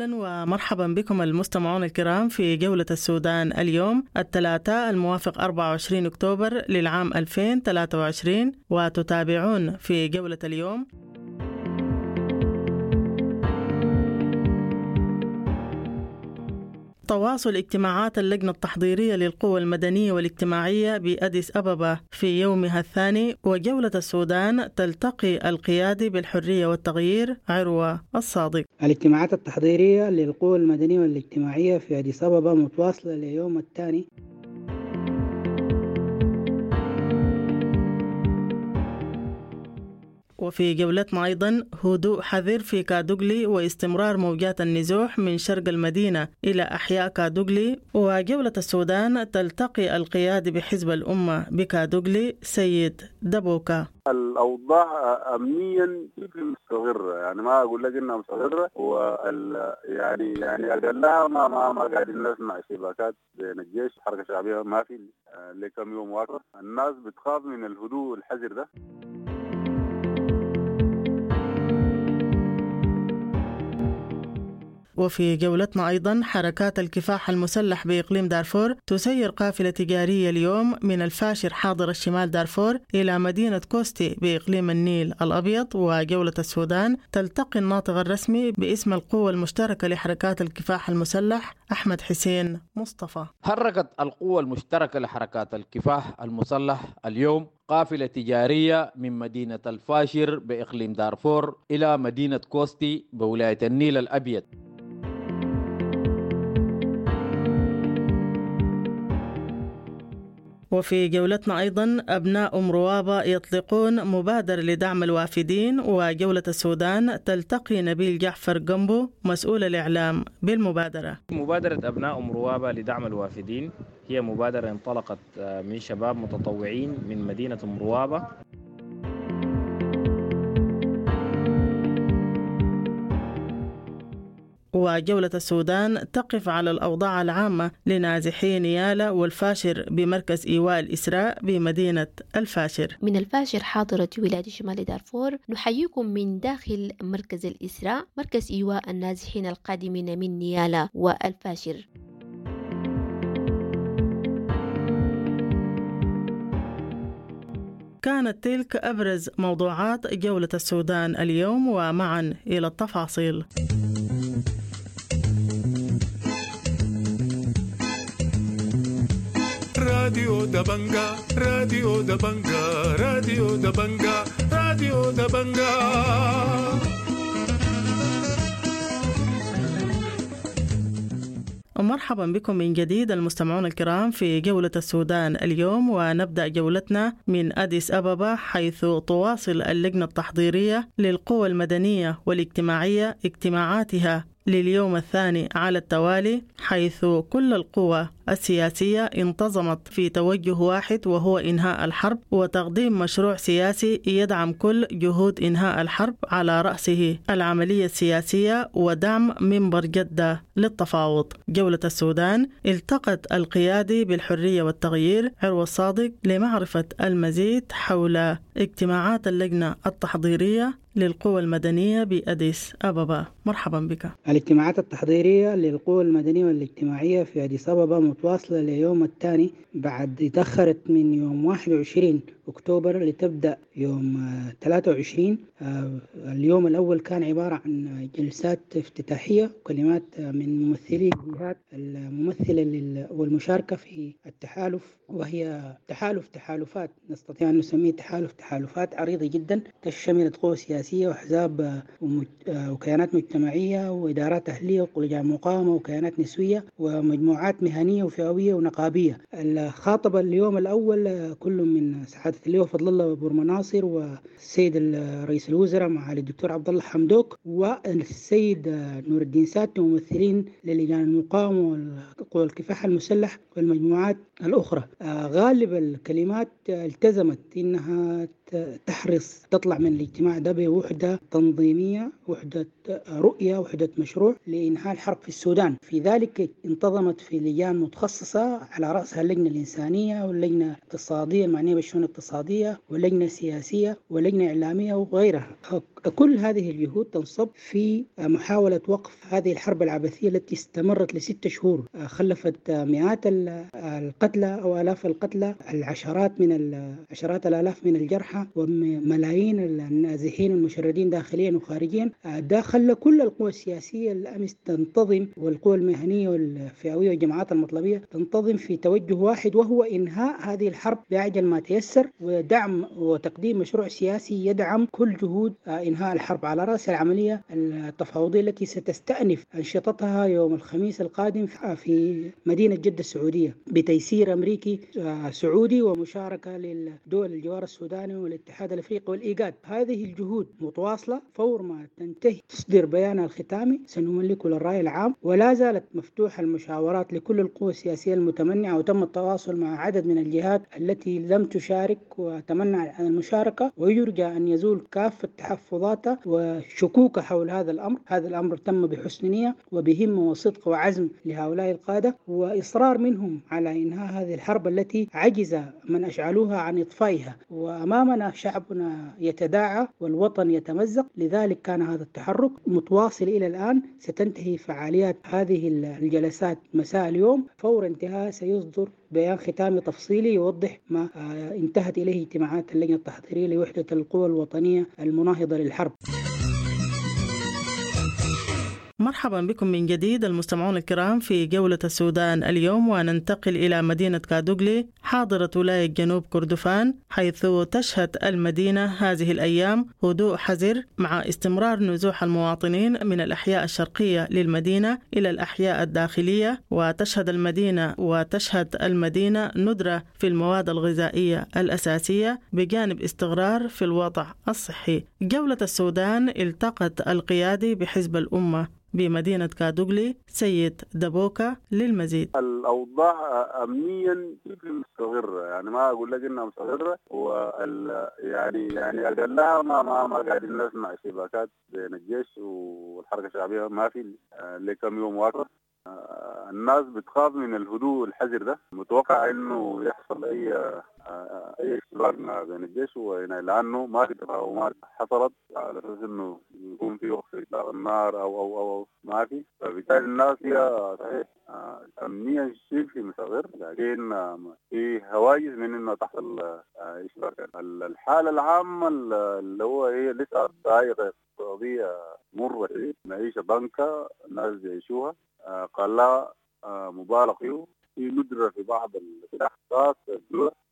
أهلا ومرحبا بكم المستمعون الكرام في جولة السودان اليوم الثلاثاء الموافق 24 أكتوبر للعام 2023 وتتابعون في جولة اليوم تواصل اجتماعات اللجنة التحضيرية للقوى المدنية والاجتماعية بأديس أبابا. في يومها الثاني وجولة السودان تلتقي القيادي بالحرية والتغيير عروة الصادق. الاجتماعات التحضيرية للقوى المدنية والاجتماعية في أديس أبابا متواصلة ليوم الثاني. وفي جولتنا أيضا هدوء حذر في كادوغلي واستمرار موجات النزوح من شرق المدينة إلى أحياء كادوغلي وجولة السودان تلتقي القيادة بحزب الأمة بكادوغلي سيد دبوكا الأوضاع امنيا مستقرة يعني ما أقول لك إنها مستقرة وال يعني يعني اقلها ما ما, ما قاعدين نسمع اشتباكات بين الجيش والحركه الشعبيه ما في لكم يوم واقف. الناس بتخاف من الهدوء الحذر ده. وفي جولتنا أيضا حركات الكفاح المسلح بإقليم دارفور تسير قافلة تجارية اليوم من الفاشر حاضر الشمال دارفور إلى مدينة كوستي بإقليم النيل الأبيض وجولة السودان. تلتقي الناطق الرسمي باسم القوة المشتركة لحركات الكفاح المسلح أحمد حسين مصطفى. حركت القوة المشتركة لحركات الكفاح المسلح اليوم قافلة تجارية من مدينة الفاشر بإقليم دارفور إلى مدينة كوستي بولاية النيل الأبيض. وفي جولتنا أيضا أبناء أم روابة يطلقون مبادرة لدعم الوافدين وجولة السودان تلتقي نبيل جعفر جنبو مسؤول الإعلام بالمبادرة. مبادرة أبناء أم روابة لدعم الوافدين هي مبادرة انطلقت من شباب متطوعين من مدينة أم روابة وجولة السودان تقف على الأوضاع العامة لنازحي نيالا والفاشر بمركز إيواء الإسراء بمدينة الفاشر. من الفاشر حاضرة ولاية شمال دارفور نحييكم من داخل مركز الإسراء مركز إيواء النازحين القادمين من نيالا والفاشر. كانت تلك أبرز موضوعات جولة السودان اليوم ومعا إلى التفاصيل. راديو دبنجا راديو دبنجا راديو دبنجا راديو دبنجا مرحبا بكم من جديد المستمعون الكرام في جولة السودان اليوم ونبدأ جولتنا من أديس أبابا حيث تواصل اللجنة التحضيرية للقوى المدنية والاجتماعية اجتماعاتها لليوم الثاني على التوالي حيث كل القوى السياسية انتظمت في توجه واحد وهو إنهاء الحرب وتقديم مشروع سياسي يدعم كل جهود إنهاء الحرب على رأسه. العملية السياسية ودعم منبر جدة للتفاوض. جولة السودان التقت القيادي بالحرية والتغيير عروة الصادق لمعرفة المزيد حول اجتماعات اللجنة التحضيرية للقوى المدنية بأديس أبابا. مرحبا بك. الاجتماعات التحضيرية للقوى المدنية والاجتماعية في أديس أبابا متواصلة ليوم الثاني بعد تأخرت من يوم 21 أكتوبر لتبدأ يوم 23 اليوم الأول كان عبارة عن جلسات افتتاحية وكلمات من ممثلي الجهات الممثلة والمشاركة في التحالف وهي تحالف تحالفات نستطيع أن نسميه تحالف تحالفات عريضة جدا تشملت قوى سياسية وأحزاب وكيانات مجتمعية وإدارات أهلية ولجان مقاومة وكيانات نسوية ومجموعات مهنية وفئوية ونقابية. خاطب اليوم الأول كل من سعادة اللواء فضل الله بورمناصر والسيد رئيس الوزراء معالي الدكتور عبد الله حمدوك والسيد نور الدين ساتي ممثلين للجان المقاومة وقوى الكفاح المسلح والمجموعات الأخرى. غالب الكلمات التزمت إنها تحرص تطلع من الاجتماع ده بوحدة تنظيمية وحدة رؤية وحدة مشروع لإنهاء الحرب في السودان. في ذلك انتظمت في لجان متخصصة على رأسها اللجنة الإنسانية واللجنة الاقتصادية المعنية بالشؤون الاقتصادية واللجنة السياسية واللجنة الإعلامية وغيرها. كل هذه الجهود تنصب في محاولة وقف هذه الحرب العبثية التي استمرت لست شهور. خلفت مئات القتلى أو آلاف القتلى العشرات من عشرات الآلاف من الجرحى وملايين النازحين المشردين داخليا وخارجيا. ده خلى كل القوى السياسية الأمس تنتظم والقوى المهنية والفئوية والجماعات المطلبية تنتظم في توجه واحد وهو إنهاء هذه الحرب بأعجل ما تيسر ودعم وتقديم مشروع سياسي يدعم كل جهود إنهاء الحرب على رأس العملية التفاوضية التي ستستأنف أنشطتها يوم الخميس القادم في مدينة جدة السعودية بتيسير أمريكي سعودي ومشاركة للدول الجوار السوداني والاتحاد الأفريقي والإيجاد هذه الجهود متواصلة فور ما تنتهي. تصدر بيانها الختامي سنملكه للرأي العام ولا زالت مفتوحة المشاورات لكل القوى السياسية المتمنعة وتم التواصل مع عدد من الجهات التي لم تشارك وتمنع عن المشاركة ويرجى أن يزول كافة تحفظاتها وشكوكها حول هذا الأمر. هذا الأمر تم بحسن نية وبهمة وصدق وعزم لهؤلاء القادة وإصرار منهم على إنهاء هذه الحرب التي عجز من أشعلوها عن إطفائها. وأمامنا شعبنا يتداعى والوطن يتمزق لذلك كان هذا التحرك متواصل إلى الآن. ستنتهي فعاليات هذه الجلسات مساء اليوم. فور انتهاء سيصدر بيان ختامي تفصيلي يوضح ما انتهت إليه اجتماعات اللجنة التحضيرية لوحدة القوى الوطنية المناهضة للحرب. مرحبا بكم من جديد المستمعون الكرام في جولة السودان اليوم وننتقل إلى مدينة كادوغلي حاضرة ولاية جنوب كردفان حيث تشهد المدينة هذه الأيام هدوء حذر مع استمرار نزوح المواطنين من الأحياء الشرقية للمدينة إلى الأحياء الداخلية وتشهد المدينة وتشهد المدينة ندرة في المواد الغذائية الأساسية بجانب استقرار في الوضع الصحي. جولة السودان التقت القيادي بحزب الأمة. بمدينة كادوغلي سيد دبوكا للمزيد. الأوضاع أمنيا مستقرة يعني ما أقول لك إنها مستقرة وال يعني يعني أقلها ما ما, ما قاعدين نسمع اشتباكات بين الجيش والحركة الشعبية ما في لكم يوم واقف الناس بتخاف من الهدوء الحذر ده. متوقع إنه يحصل اي أي اشتباك بين الجيش وهنا لأنه ما في تفاهمات حصلت على أساس إنه النار أو أو أو ما في فبالتالي الناس هي صحيح امنيا شبه مستقر. لكن في هواجس من إنه تحصل اشتباكات الحالة العامة اللي هو هي لسه ضايقه اقتصادية مرة معيشة بنكة الناس بيعيشوها. قال لا مبالغ فيه. في ندرة في بعض الأحداث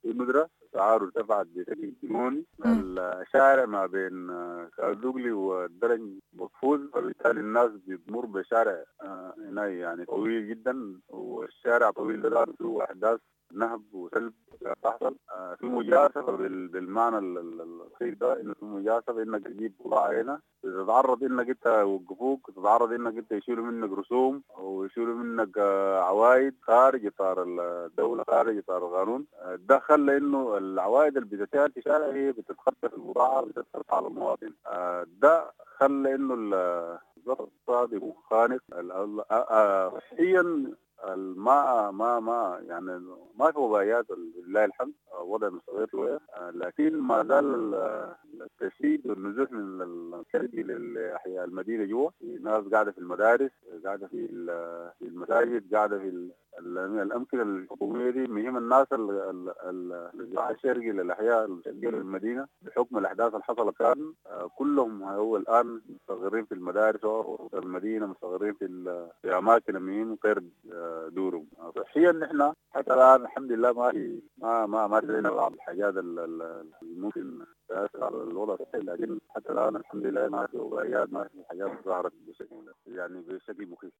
في ندرة الأسعار ارتفعت بشكل جنوني الشارع ما بين كادوغلي والدرج مقفول فبالتالي الناس بتمر بشارع هنا يعني طويل جدا والشارع طويل ده فيه أحداث نهب وسلب تحصل. في مجازفة بالمعنى الأخير ده إنه في مجازفة إنك تجيب بضاعة هنا تتعرض إنك أنت يوقفوك تتعرض إنك أنت يشيلوا منك رسوم أو يشيلوا منك عوائد خارج إطار الدولة خارج إطار القانون. ده خلى إنه العوائد اللي بتتعمل في الشارع هي بتتخطى في البضاعة بتتخطى على المواطن. ده خلى إنه الضغط الاقتصادي مخانق صحيا الماء ما ما يعني ما في وبايات لله الحمد وضع مستقر شوية لكن ما زال التشديد والنزوح من الشرقي لاحياء المدينة جوا. ناس قاعدة في المدارس قاعدة في المساجد قاعدة في الامكنه الحكومية دي. مهم الناس الزراعه الشرقي للأحياء الشرقيه للمدينة بحكم الأحداث اللي حصلت كان كلهم هو الآن مستقرين في المدارس المدينة مستقرين في في أماكن مهم غير دورهم. صحيا نحن حتى الآن الحمد لله ما في ما ما ما لدينا بعض الحاجات ممكن تأثر على الوضع. الصحي لكن حتى الآن الحمد لله ما في وبايات ما في حاجات ظهرت يعني بشكل مخيف.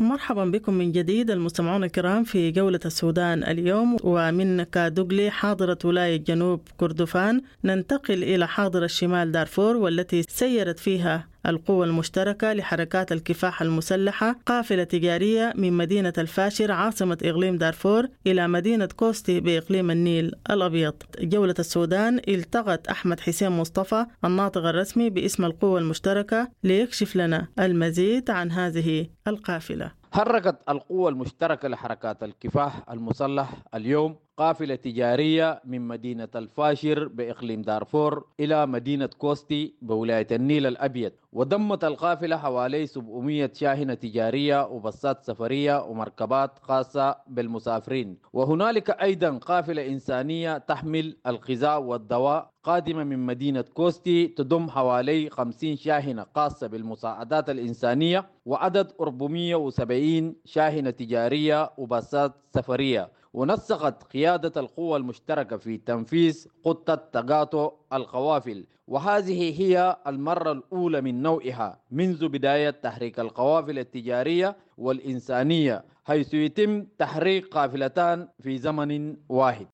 مرحبا بكم من جديد المستمعون الكرام في جولة السودان اليوم. ومن كادوغلي حاضرة ولاية جنوب كردفان ننتقل إلى حاضرة شمال دارفور والتي سيرت فيها القوة المشتركة لحركات الكفاح المسلحة قافلة تجارية من مدينة الفاشر عاصمة إقليم دارفور إلى مدينة كوستي بإقليم النيل الأبيض. جولة السودان التقت أحمد حسين مصطفى الناطق الرسمي باسم القوة المشتركة ليكشف لنا المزيد عن هذه القافلة. حركت القوة المشتركة لحركات الكفاح المسلح اليوم قافلة تجارية من مدينة الفاشر بإقليم دارفور إلى مدينة كوستي بولاية النيل الأبيض. وضمت القافلة حوالي 700 شاحنة تجارية وبصات سفرية ومركبات خاصة بالمسافرين. وهنالك أيضا قافلة إنسانية تحمل الغذاء والدواء قادمة من مدينة كوستي تضم حوالي 50 شاحنة خاصة بالمساعدات الإنسانية وعدد 470 شاحنة تجارية وباصات سفرية. ونسقت قيادة القوى المشتركة في تنفيذ خطة تقاطع القوافل. وهذه هي المرة الأولى من نوعها منذ بداية تحريك القوافل التجارية والإنسانية حيث يتم تحريك قافلتان في زمن واحد.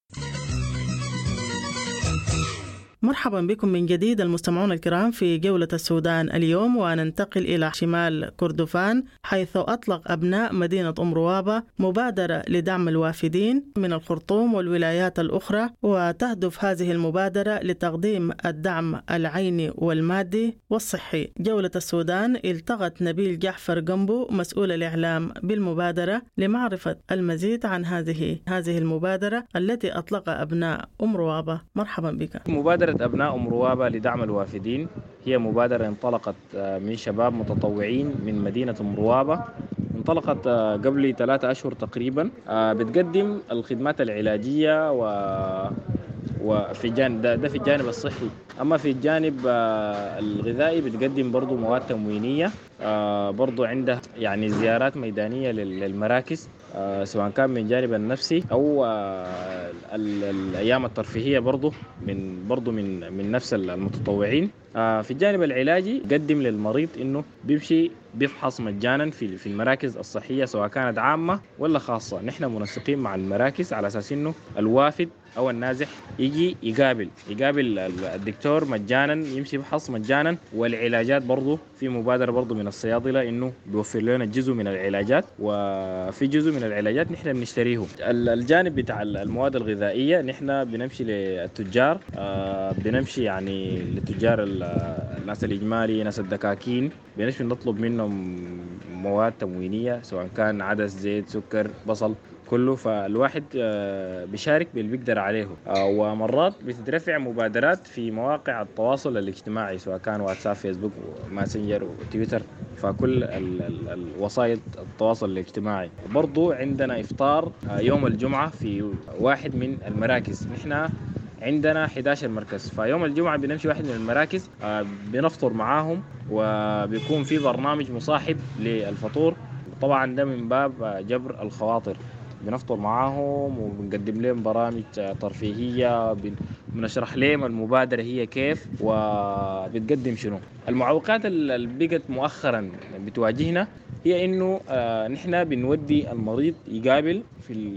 مرحبا بكم من جديد المستمعون الكرام في جولة السودان اليوم وننتقل إلى شمال كردفان حيث أطلق أبناء مدينة أم روابة مبادرة لدعم الوافدين من الخرطوم والولايات الأخرى وتهدف هذه المبادرة لتقديم الدعم العيني والمادي والصحي. جولة السودان التقت نبيل جعفر قنبو مسؤول الإعلام بالمبادرة لمعرفة المزيد عن هذه هذه المبادرة التي أطلقها أبناء أم روابة. مرحبا بك. مبادرة أبناء أم روابة لدعم الوافدين. هي مبادرة انطلقت من شباب متطوعين من مدينة أم روابة انطلقت قبل ثلاثة أشهر تقريبا. بتقدم الخدمات العلاجية و وفي جانب ده, ده في الجانب الصحي. أما في الجانب الغذائي بتقدم برضو مواد تموينية. برضو عندها يعني زيارات ميدانية للمراكز. سواء كان من الجانب النفسي أو الأيام الترفيهية برضو من برضو من من نفس المتطوعين. في الجانب العلاجي قدم للمريض إنه بيمشي بيفحص مجانا في في المراكز الصحية سواء كانت عامة ولا خاصة. نحن منسقين مع المراكز على أساس إنه الوافد أو النازح يجي يقابل يقابل الدكتور مجانا يمشي يفحص مجانا والعلاجات برضه في مبادرة برضه من الصيادلة إنه بيوفر لنا جزء من العلاجات وفي جزء من العلاجات نحن بنشتريه. الجانب بتاع المواد الغذائية نحن بنمشي للتجار بنمشي يعني لتجار الناس الإجمالي ناس الدكاكين بنمشي نطلب منهم مواد تموينية سواء كان عدس زيت سكر بصل. كله فالواحد بيشارك باللي بيقدر عليه ومرات بتترفع مبادرات في مواقع التواصل الاجتماعي سواء كان واتساب فيسبوك وماسنجر وتويتر فكل الوسائط التواصل الاجتماعي. برضو عندنا إفطار يوم الجمعة في واحد من المراكز. نحن عندنا 11 مركز. فيوم الجمعة بنمشي واحد من المراكز بنفطر معاهم وبيكون في برنامج مصاحب للفطور. طبعا ده من باب جبر الخواطر. بنفطر معاهم وبنقدم لهم برامج ترفيهية بنشرح لهم المبادرة هي كيف وبتقدم شنو. المعوقات اللي بقت مؤخرا بتواجهنا هي إنه نحن بنودي المريض يقابل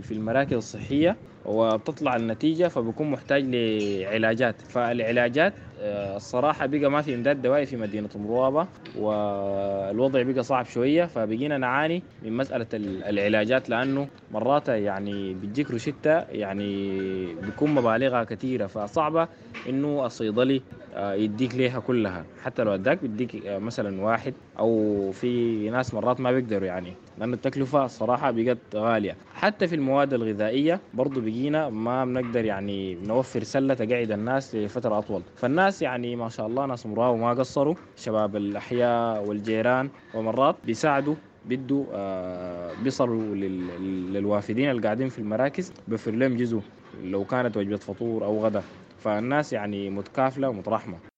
في المراكز الصحية وبتطلع النتيجة فبيكون محتاج لعلاجات. فالعلاجات الصراحة بقى ما في إمداد دوائي في مدينة مروابة والوضع بقى صعب شوية فبقينا نعاني من مسألة العلاجات لأنه مرات يعني بتجيك روشتة يعني بيكون مبالغها كثيرة فصعبة إنه الصيدلي يديك ليها كلها. حتى لو أداك بيديك مثلا واحد أو في ناس مرات ما بيقدروا يعني لأن التكلفة الصراحة بقت غالية. حتى في المواد الغذائية برضو بقينا ما بنقدر يعني نوفر سلة تقعد الناس لفترة أطول. فالناس يعني ما شاء الله ناس مراو ما قصروا. شباب الأحياء والجيران ومرات بيساعدوا بدوا آه بيصلوا للوافدين اللي قاعدين في المراكز بيوفر لهم جزء لو كانت وجبة فطور أو غدا. فالناس يعني متكافلة ومترحمة.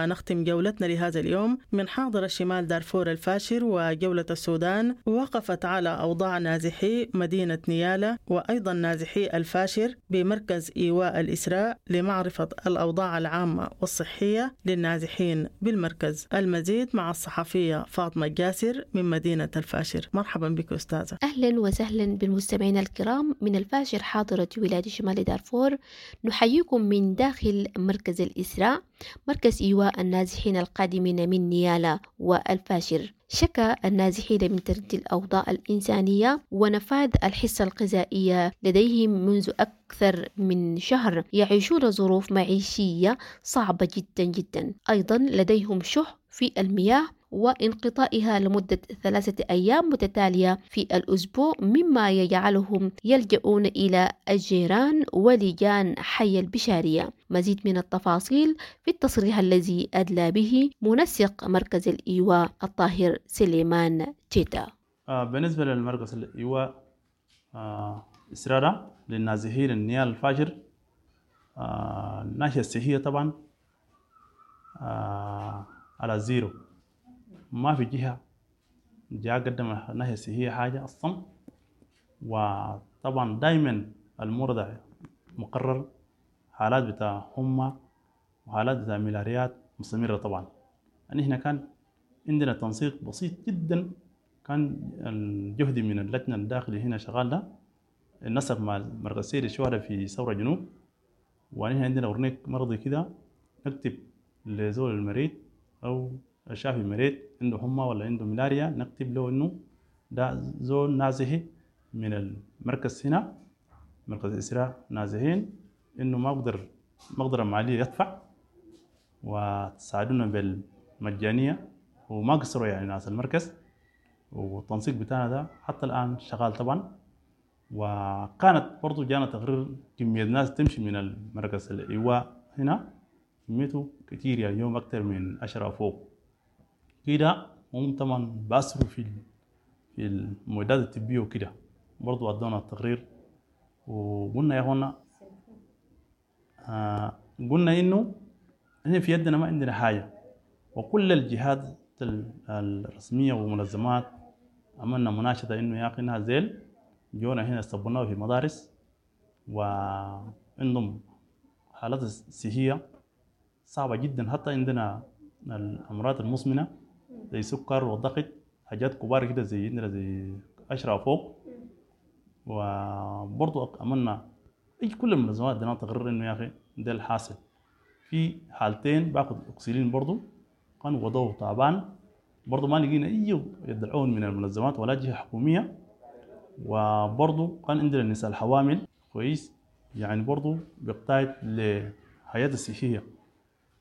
ونختم جولتنا لهذا اليوم من حاضر شمال دارفور الفاشر وجولة السودان وقفت على أوضاع نازحي مدينة نيالا وأيضا نازحي الفاشر بمركز إيواء الإسراء لمعرفة الأوضاع العامة والصحية للنازحين بالمركز المزيد مع الصحفية فاطمة جاسر من مدينة الفاشر. مرحبا بك أستاذة. أهلا وسهلا بالمستمعين الكرام. من الفاشر حاضرة ولاية شمال دارفور نحييكم من داخل مركز الإسراء. مركز إيواء النازحين القادمين من نيالا والفاشر شكى النازحين من تردي الأوضاع الإنسانية ونفاذ الحصة الغذائية لديهم منذ أكثر من شهر يعيشون ظروف معيشية صعبة جدا جدا. أيضا لديهم شح في المياه وانقطاعها لمدة ثلاثة أيام متتالية في الأسبوع مما يجعلهم يلجؤون إلى الجيران ولجان حي البشارية. مزيد من التفاصيل في التصريح الذي أدلى به منسق مركز الإيواء الطاهر سليمان تيتا. آه بالنسبة للمركز الإيواء آه إسرارة للنازحين النيال الفاجر. آه الناحية الصحية طبعا. آه على زيرو. ما في جهة جاء قدم الناحية الصحية حاجة أصلا وطبعا دائما المرضى مقرر حالات بتاع حمى وحالات بتاع ملاريات مستمرة طبعا. يعني هنا كان عندنا تنسيق بسيط جدا. كان الجهد من اللجنة الداخلي هنا شغال ده نسق مع مركز سير الشهداء في ثورة جنوب. وهنا عندنا ورنيك مرضي كده نكتب لزول المريض أو الشافي مريض عنده حمى ولا عنده ملاريا نكتب له إنه ده زول نازحي من المركز هنا مركز إسراء نازحين إنه ما أقدر مقدرة مالية يدفع وتساعدونا بالمجانية وما قصروا يعني ناس المركز. والتنسيق بتاعنا ده حتى الآن شغال طبعا. وكانت برضو جانا تقرير كمية ناس تمشي من المركز الإيواء هنا كميته كتير يعني اليوم أكثر من عشرة فوق. كده هم طبعا بأسروا في في المعدات الطبية وكده. برضو أدونا التقرير. وقلنا يا أخوانا آه قلنا إنه إحنا في يدنا ما عندنا حاجة. وكل الجهات الرسمية والمنظمات عملنا مناشدة إنه يا أخي زيل جونا هنا استبناه في مدارس. وعندهم حالات صحية صعبة جدا. حتى عندنا الأمراض المزمنة زي سكر وضغط حاجات كبار كده زي عندنا زي عشرة فوق. وبرضو عملنا أي كل المنظمات دنا تقرر إنه يا أخي ده الحاصل. في حالتين باخد أكسجين برضو كان وضعه تعبان. برضو ما لقينا أي يدعون من المنظمات ولا جهة حكومية. وبرضو كان عندنا النساء الحوامل كويس. يعني برضو بيقتعد لحياة الصحية.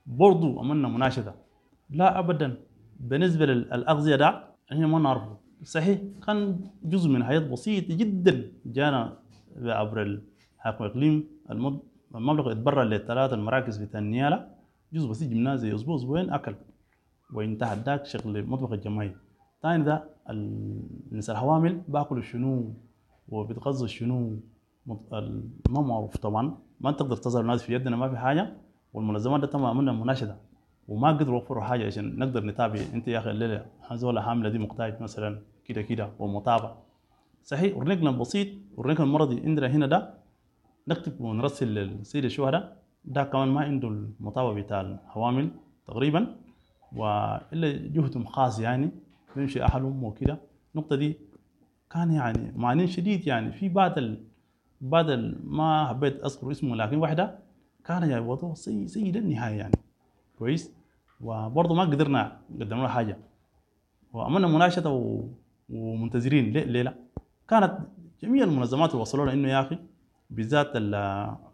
برضو عملنا مناشدة. لا أبدا. بالنسبة للأغذية ده إحنا ما نعرفه. صحيح كان جزء من حياة بسيط جدا. جانا عبر الحكم الإقليم المبلغ اتبرع للثلاث المراكز بتاع النيالة جزء بسيط جبناه زي أسبوع أسبوعين أكل. وانتهى ذاك شغل مطبخ الجماعي. ثاني ده النساء الحوامل بأكلوا شنو وبيتغذوا شنو. ما معروف طبعا. ما تقدر تظهر الناس في يدنا ما في حاجة. والمنظمات ده طبعا عملنا مناشدة. وما قدروا يوفروا حاجة عشان نقدر نتابع. انت يا أخي الليلة هذول حاملة دي محتاج مثلا كده كده ومتابعه صحيح ورنيكنا بسيط ورنيكنا المرضي عندنا هنا ده نكتب ونرسل للسيد الشهداء. ده كمان ما عنده المتابعة بتاع الحوامل تقريبا وإلا جهدهم خاص يعني بيمشي اهلهم وكده. النقطة دي كان يعني معنى شديد يعني. في بعض ال... بعض ال... ما حبيت أذكر اسمه لكن واحدة كان يعني وضوء سيء سيء للنهاية يعني. كويس؟ وبرضه ما قدرنا قدمنا له حاجة. وعملنا مناشده و... ومنتظرين. ليه ليه لا؟ كانت جميع المنظمات وصلوا لنا إنه يا أخي بالذات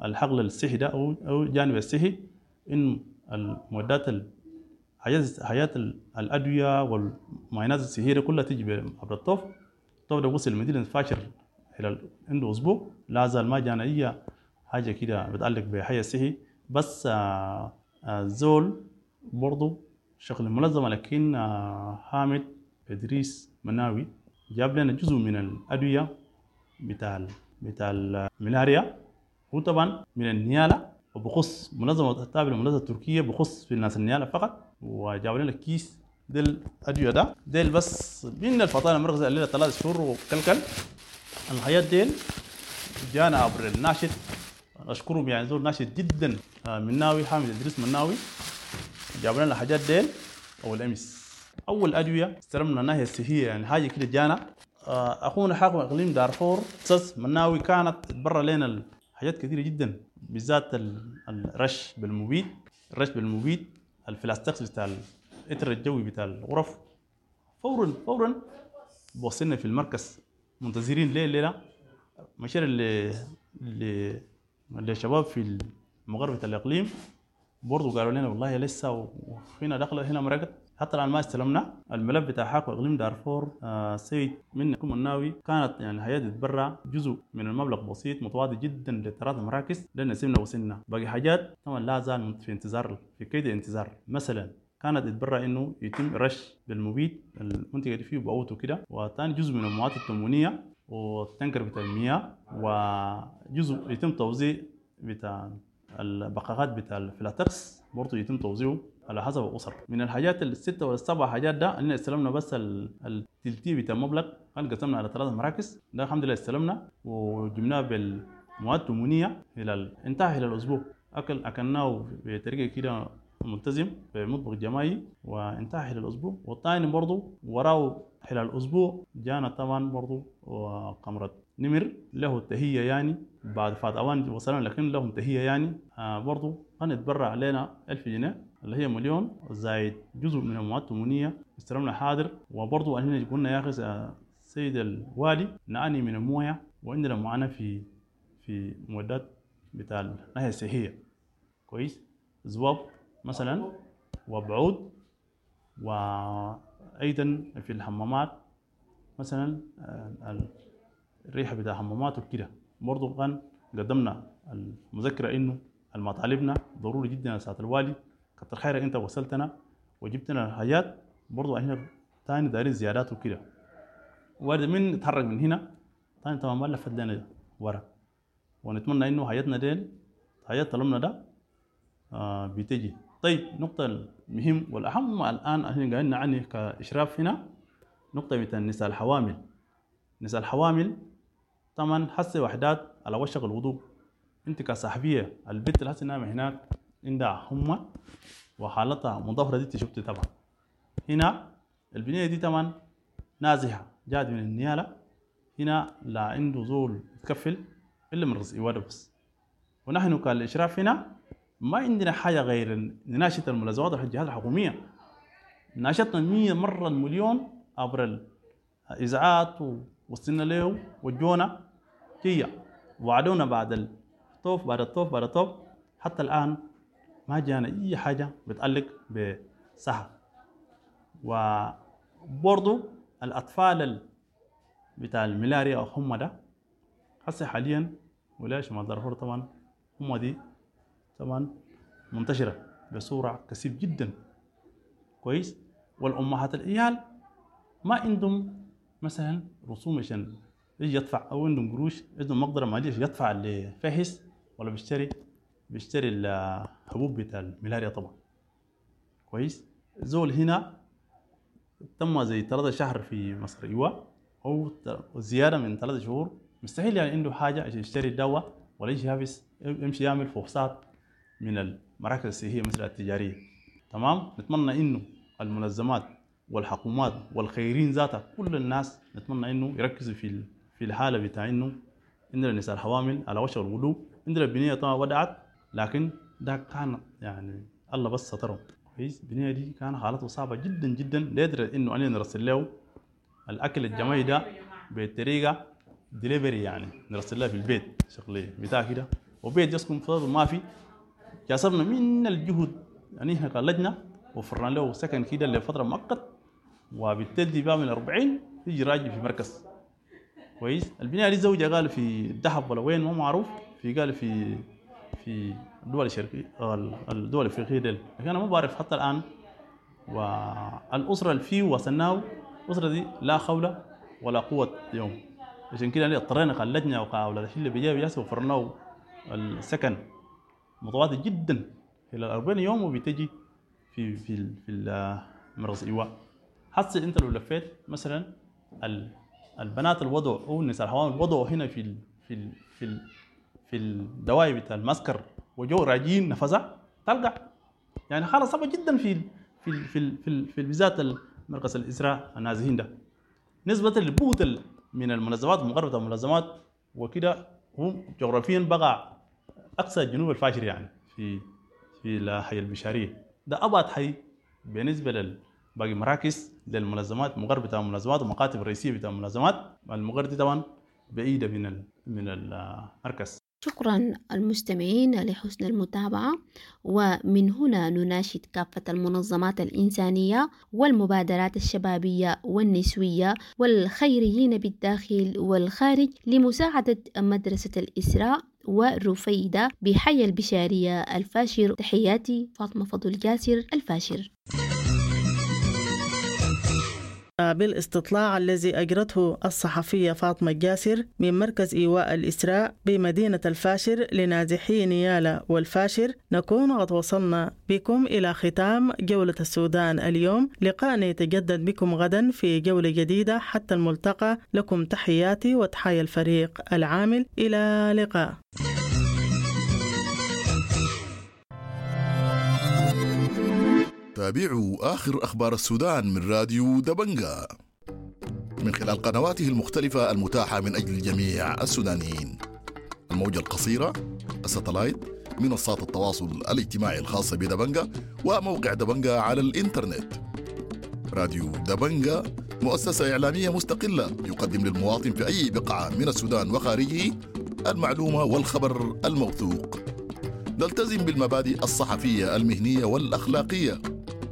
الحقل الصحي ده أو أو الجانب الصحي انه المعدات حياة الأدوية والمعاينات الصحية كلها تجي عبر الطوف. الطوف ده وصل المدينة فاشر خلال عنده أسبوع. لا زال ما جانا أي حاجة كده بتعلق بحياة الصحي بس آآ آآ زول برضو شغل منظمة لكن حامد إدريس مناوي جاب لنا جزء من الأدوية بتاع بتاع الملاريا هو طبعا من النيالة وبخص منظمة التابعة للمنظمة التركية بخص في الناس النيالة فقط وجابوا لنا كيس ديل الادويه ده. ديل بس من الفطانه المركز الليلة ثلاث شهور وكلكل. الحياة ديل جانا عبر الناشد اشكرهم يعني زول ناشد جدا مناوي حامد إدريس مناوي. جابوا لنا الحاجات ديل أول أمس. أول أدوية استلمنا الناحيه الصحيه يعني حاجة كده جانا. أخونا حاكم إقليم دارفور أستاذ مناوي كانت تبرر لنا حاجات كثيرة جدا بالذات الرش بالمبيد. الرش بالمبيد الفلاستكس بتاع الاثر الجوي بتاع الغرف. فورا فورا وصلنا في المركز. منتظرين ليه الليلة اللي للشباب في مغرفه الإقليم. برضو قالوا لنا والله لسه وفينا دخلة هنا مرقت. حتى الآن ما استلمنا. الملف بتاع حاكم إقليم دارفور آه سيد منكم الناوي كانت يعني الهيئه تتبرع جزء من المبلغ بسيط متواضع جدا لثلاث مراكز لأن سيبنا وصلنا باقي حاجات طبعا لا زال في انتظار في كيد انتظار. مثلا كانت تتبرع إنه يتم رش بالمبيد المنتجه دي فيه بأوتو كده. وثاني جزء من المواد التموينية والتنكر بتاع المياه. وجزء يتم توزيع بتاع البقاقات بتاع الفلاتكس برضه يتم توزيعه على حسب الأسر. من الحاجات الستة ولا السبع حاجات ده اننا استلمنا بس التلتي بتاع المبلغ قال قسمنا على ثلاث مراكز. ده الحمد لله استلمنا وجبناه بالمواد التموينيه إلى انتهى إلى الأسبوع. أكل أكلناه بطريقة كده ملتزم في مطبخ جماعي وانتهى خلال الأسبوع. والثاني برضه وراه خلال الأسبوع جانا طبعا برضه قمرة نمر له التهية يعني بعد فات أوان وصلنا لكن لهم تهية يعني. آه برضه كان يتبرع علينا 1000 جنيه اللي هي مليون زائد جزء من المواد التموينية استلمنا حاضر. وبرضه هنا قلنا يا أخي سيد الوالي نعاني من المويه وعندنا معاناة في في مودات بتاع الناحيه الصحيه كويس؟ زواب مثلا وبعود. وأيضا في الحمامات مثلا الريحه بتاع الحمامات وكده برضه كان قدمنا المذكرة إنه المطالبنا ضروري جدا يا سعاده كتر خيرك أنت وصلتنا وجبتنا الحاجات. برضه إحنا تاني دايرين زيادات وكده. وارد من نتحرك من هنا. تاني طبعا ما لفت لنا ورا. ونتمنى إنه حياتنا ديل حياة طلبنا ده آه بتجي. طيب نقطة المهم والأهم الآن إحنا قاعدين نعني كإشراف هنا. نقطة بتاع النساء الحوامل. نساء الحوامل طبعا حسي وحدات على وشك الوضوء. انت كصحفية البنت اللي نايمة هناك عندها حمى وحالتها مضافرة دي شفتي طبعا. هنا البنية دي طبعا نازحة جات من النيالة. هنا لا عنده زول يتكفل إلا من رزق بس. ونحن كالإشراف هنا ما عندنا حاجة غير نناشط الملازمات والجهات الحكومية. ناشطنا مية مرة المليون عبر الإذاعات ووصلنا له وجونا. هي. وعدونا بعد الطوف بعد الطوف بعد الطوف. حتى الآن ما جانا أي حاجة بتعلق بصحة وبرضو الأطفال بتاع الملاريا هم ده. هسه حاليا ولاية شمال دارفور طبعا؟ هم دي طبعا منتشرة بصورة كثير جدا. كويس؟ والأمهات العيال ما عندهم مثلا رسوم عشان يجي يدفع أو عندهم قروش عندهم مقدرة مالية يدفع لفهس ولا بيشتري بيشتري الحبوب بتاع الملاريا طبعا. كويس؟ زول هنا تم زي ثلاثة شهر في مصر أيوه. أو زيادة من ثلاثة شهور. مستحيل يعني عنده حاجة عشان يشتري الدواء ولا يجي يحبس يمشي يعمل فحوصات من المراكز الصحية مثل التجارية. تمام؟ نتمنى إنه المنظمات والحكومات والخيرين ذاتها كل الناس نتمنى إنه يركزوا في في الحالة بتاع إنه عندنا النساء الحوامل على وشك الغلو عندنا البنية طبعا ودعت لكن ده كان يعني الله بس سترهم كويس؟ البنية دي كان حالته صعبة جدا جدا لدرجه إنه أنا نرسل له الأكل الجماعي ده بطريقة دليفري يعني نرسل له في البيت شغلة بتاع كده. وبيت يسكن فضل ما في. جاسرنا من الجهد يعني إحنا لجنه وفرنا له سكن كده لفترة مؤقت وبالتالي بيعمل 40 يجي راجع في مركز. كويس. البنايه دي زوجة؟ قال في الدهب ولا وين؟ ما معروف. في قال في في الدول الشرقية الدول الإفريقية دي لكن أنا ما بعرف حتى الآن. والأسرة اللي فيه وصلناه الأسرة دي لا خولة ولا قوة اليوم عشان كده اضطرينا اللجنه وقاولة الشيء اللي بيجي بيحسب وفرناه السكن متواضع جدا. إلى 40 يوم وبتجي في في في مرض ايواء حتى أنت لو لفيت مثلا البنات الوضع أو النساء الحوامل وضعوا هنا في ال في ال في ال في الدواء بتاع المسكر وجو راجين نفسها تلقى. يعني حالة صعبة جدا في ال في ال في ال في, ال في بالذات مركز الاسراء النازحين ده. نسبة للبوت من المنظمات مقربة المنظمات وكده هم جغرافيا بقى أقصى جنوب الفاشر يعني في في الحي البشاريه ده أبعد حي بالنسبة لباقي مراكز للمنظمات مقر بتاع المنظمات والمكاتب الرئيسية بتاع المنظمات المقر دي طبعا بعيدة من ال من المركز شكرا المستمعين لحسن المتابعة ومن هنا نناشد كافة المنظمات الإنسانية والمبادرات الشبابية والنسوية والخيريين بالداخل والخارج لمساعدة مدرسة الإسراء ورفيدة بحي البشارية الفاشر. تحياتي فاطمة فضل جاسر الفاشر. بالاستطلاع الذي أجرته الصحفية فاطمة جاسر من مركز إيواء الإسراء بمدينة الفاشر لنازحي نيالا والفاشر نكون قد وصلنا بكم إلى ختام جولة السودان اليوم. لقاءنا يتجدد بكم غدا في جولة جديدة حتى الملتقى. لكم تحياتي وتحيا الفريق العامل. إلى لقاء تابعوا آخر أخبار السودان من راديو دبنجا. من خلال قنواته المختلفة المتاحة من أجل جميع السودانيين. الموجة القصيرة الستلايت منصات التواصل الاجتماعي الخاصة بدبنجا وموقع دبنجا على الإنترنت. راديو دبنجا مؤسسة إعلامية مستقلة يقدم للمواطن في أي بقعة من السودان وخارجه المعلومة والخبر الموثوق. نلتزم بالمبادئ الصحفية المهنية والأخلاقية.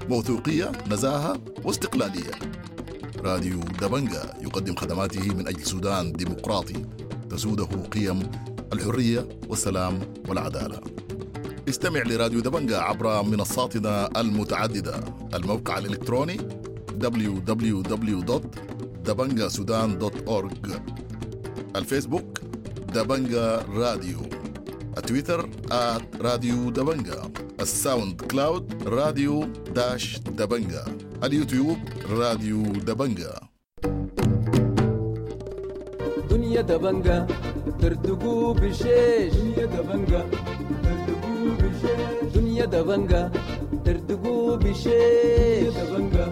موثوقية نزاهة واستقلالية. راديو دبنجا يقدم خدماته من أجل سودان ديمقراطي. تسوده قيم الحرية والسلام والعدالة. استمع لراديو دبنجا عبر منصاتنا المتعددة. الموقع الإلكتروني www.dabangasudan.org الفيسبوك دبنجا راديو. تويتر آت راديو دبنجا الساوند كلاود راديو داش دبنجا اليوتيوب راديو دبنجا دنيا دبنجا ترتقو بشيش دنيا دبنجا ترتقو بشيش دنيا دبنجا ترتقو بشيش دبنجا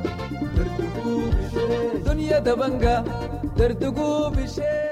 ترتقو بشيش دنيا دبنجا ترتقو بشيش